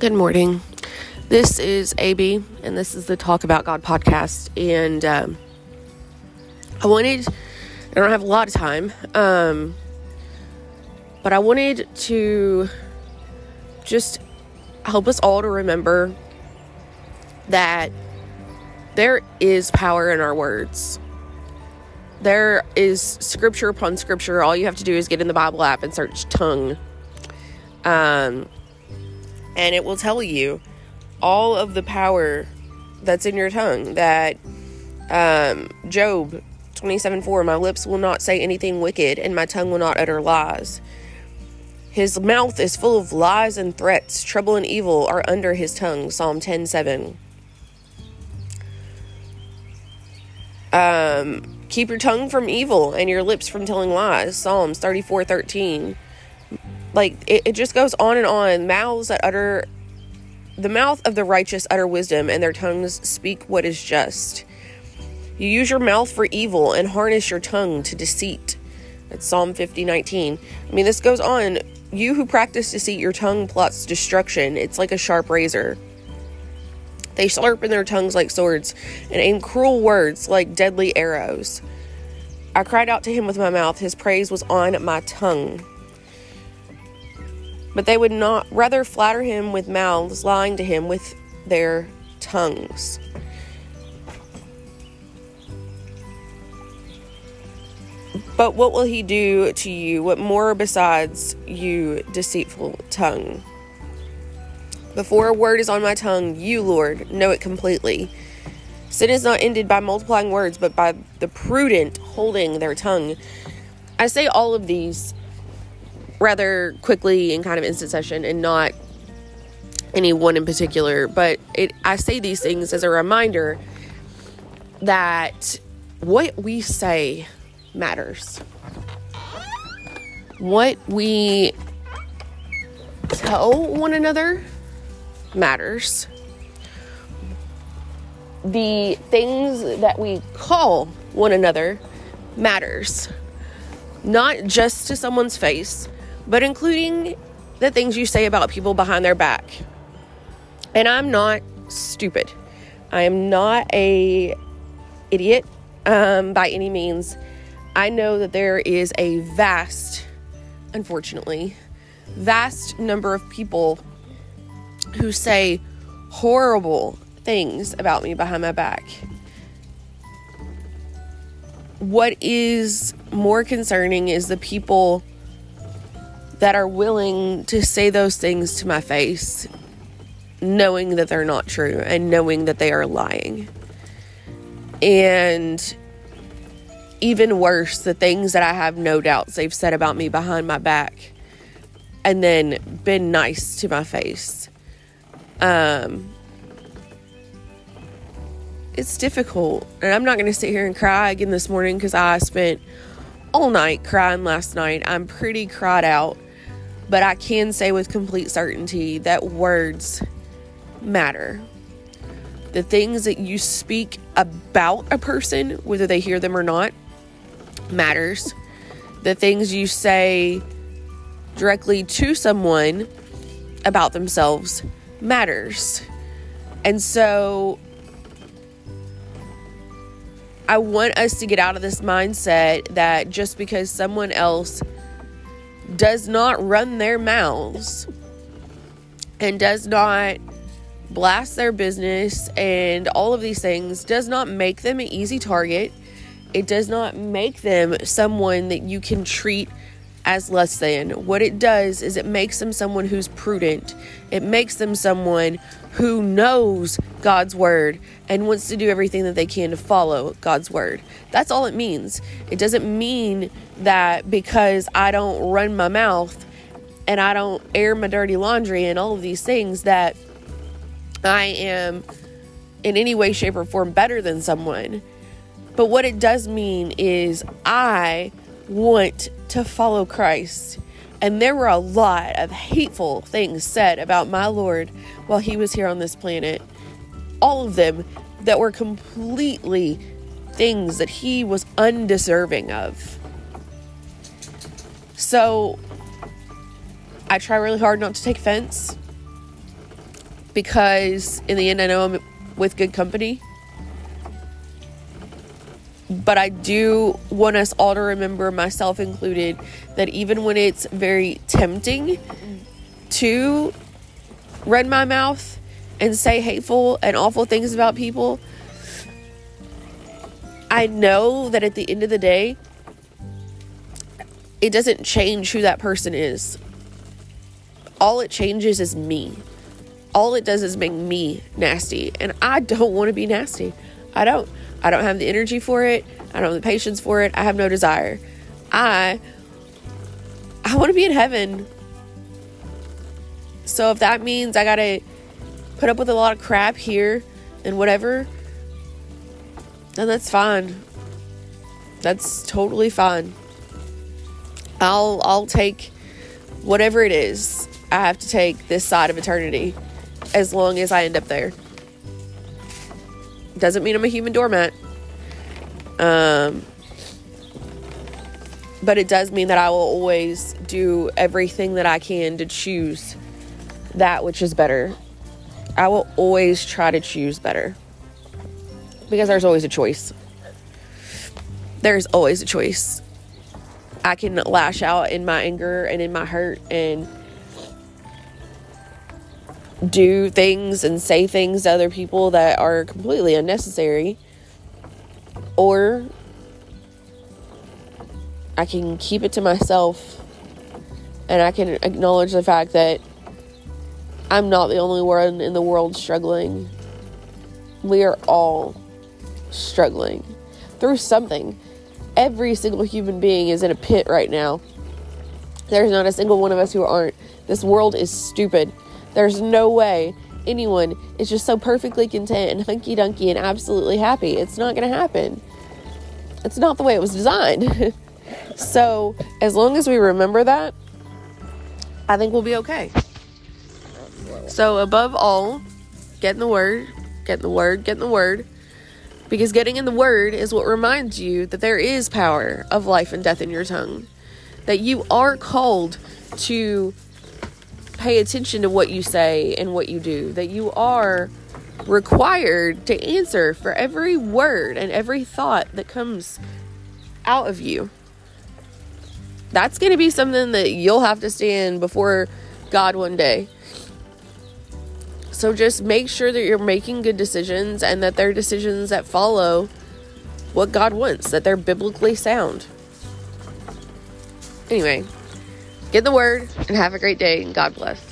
Good morning. This is AB, and this is the Talk About God podcast. And um, I wanted, I don't have a lot of time, um, but I wanted to just help us all to remember that there is power in our words. There is scripture upon scripture. All you have to do is get in the Bible app and search tongue. Um, and it will tell you all of the power that's in your tongue. That um, Job 27 4, my lips will not say anything wicked, and my tongue will not utter lies. His mouth is full of lies and threats. Trouble and evil are under his tongue. Psalm 10 7. Um, keep your tongue from evil and your lips from telling lies. Psalms 34 13 like it, it just goes on and on. Mouths that utter the mouth of the righteous utter wisdom and their tongues speak what is just. You use your mouth for evil and harness your tongue to deceit. That's psalm 50 19 i mean this goes on. You who practice deceit your tongue plots destruction. It's like a sharp razor. They sharpen their tongues like swords and aim cruel words like deadly arrows. I cried out to him with my mouth. His praise was on my tongue but they would not rather flatter him with mouths, lying to him with their tongues. But what will he do to you? What more besides you, deceitful tongue? Before a word is on my tongue, you, Lord, know it completely. Sin is not ended by multiplying words, but by the prudent holding their tongue. I say all of these rather quickly in kind of instant session and not any one in particular. But it, I say these things as a reminder that what we say matters. What we tell one another matters. The things that we call one another matters. Not just to someone's face, but including the things you say about people behind their back. And I'm not stupid. I am not a idiot um, by any means. I know that there is a vast, unfortunately, vast number of people who say horrible things about me behind my back. What is more concerning is the people that are willing to say those things to my face, knowing that they're not true and knowing that they are lying. And even worse, the things that I have no doubts they've said about me behind my back and then been nice to my face. Um, it's difficult. And I'm not going to sit here and cry again this morning because I spent all night crying last night. I'm pretty cried out. But I can say with complete certainty that words matter. The things that you speak about a person, whether they hear them or not, matters. The things you say directly to someone about themselves matters. And so I want us to get out of this mindset that just because someone else does not run their mouths and does not blast their business and all of these things does not make them an easy target. It does not make them someone that you can treat as less than. What it does is it makes them someone who's prudent. It makes them someone who knows God's word and wants to do everything that they can to follow God's word. That's all it means. It doesn't mean that because I don't run my mouth and I don't air my dirty laundry and all of these things that I am in any way, shape, or form better than someone. But what it does mean is I want to follow Christ. And there were a lot of hateful things said about my Lord while he was here on this planet. All of them that were completely things that he was undeserving of. So I try really hard not to take offense. because in the end, I know I'm with good company. But I do want us all to remember, myself included, that even when it's very tempting to run my mouth and say hateful and awful things about people, I know that at the end of the day, it doesn't change who that person is. All it changes is me. All it does is make me nasty. And I don't want to be nasty. I don't. I don't have the energy for it. I don't have the patience for it. I have no desire. I I want to be in heaven. So if that means I got to put up with a lot of crap here and whatever, then that's fine. That's totally fine. I'll I'll take whatever it is I have to take this side of eternity as long as I end up there. Doesn't mean I'm a human doormat. Um, but it does mean that I will always do everything that I can to choose that which is better. I will always try to choose better because there's always a choice. There's always a choice. I can lash out in my anger and in my hurt and do things and say things to other people that are completely unnecessary. Or I can keep it to myself and I can acknowledge the fact that I'm not the only one in the world struggling. We are all struggling through something. Every single human being is in a pit right now. There's not a single one of us who aren't. This world is stupid. There's no way anyone is just so perfectly content and hunky dunky and absolutely happy. It's not going to happen. It's not the way it was designed. so, as long as we remember that, I think we'll be okay. So, above all, get in the Word, get in the Word, get in the Word. Because getting in the Word is what reminds you that there is power of life and death in your tongue. That you are called to pay attention to what you say and what you do, that you are required to answer for every word and every thought that comes out of you. That's going to be something that you'll have to stand before God one day. So just make sure that you're making good decisions and that they're decisions that follow what God wants, that they're biblically sound. Anyway, get the word and have a great day and God bless.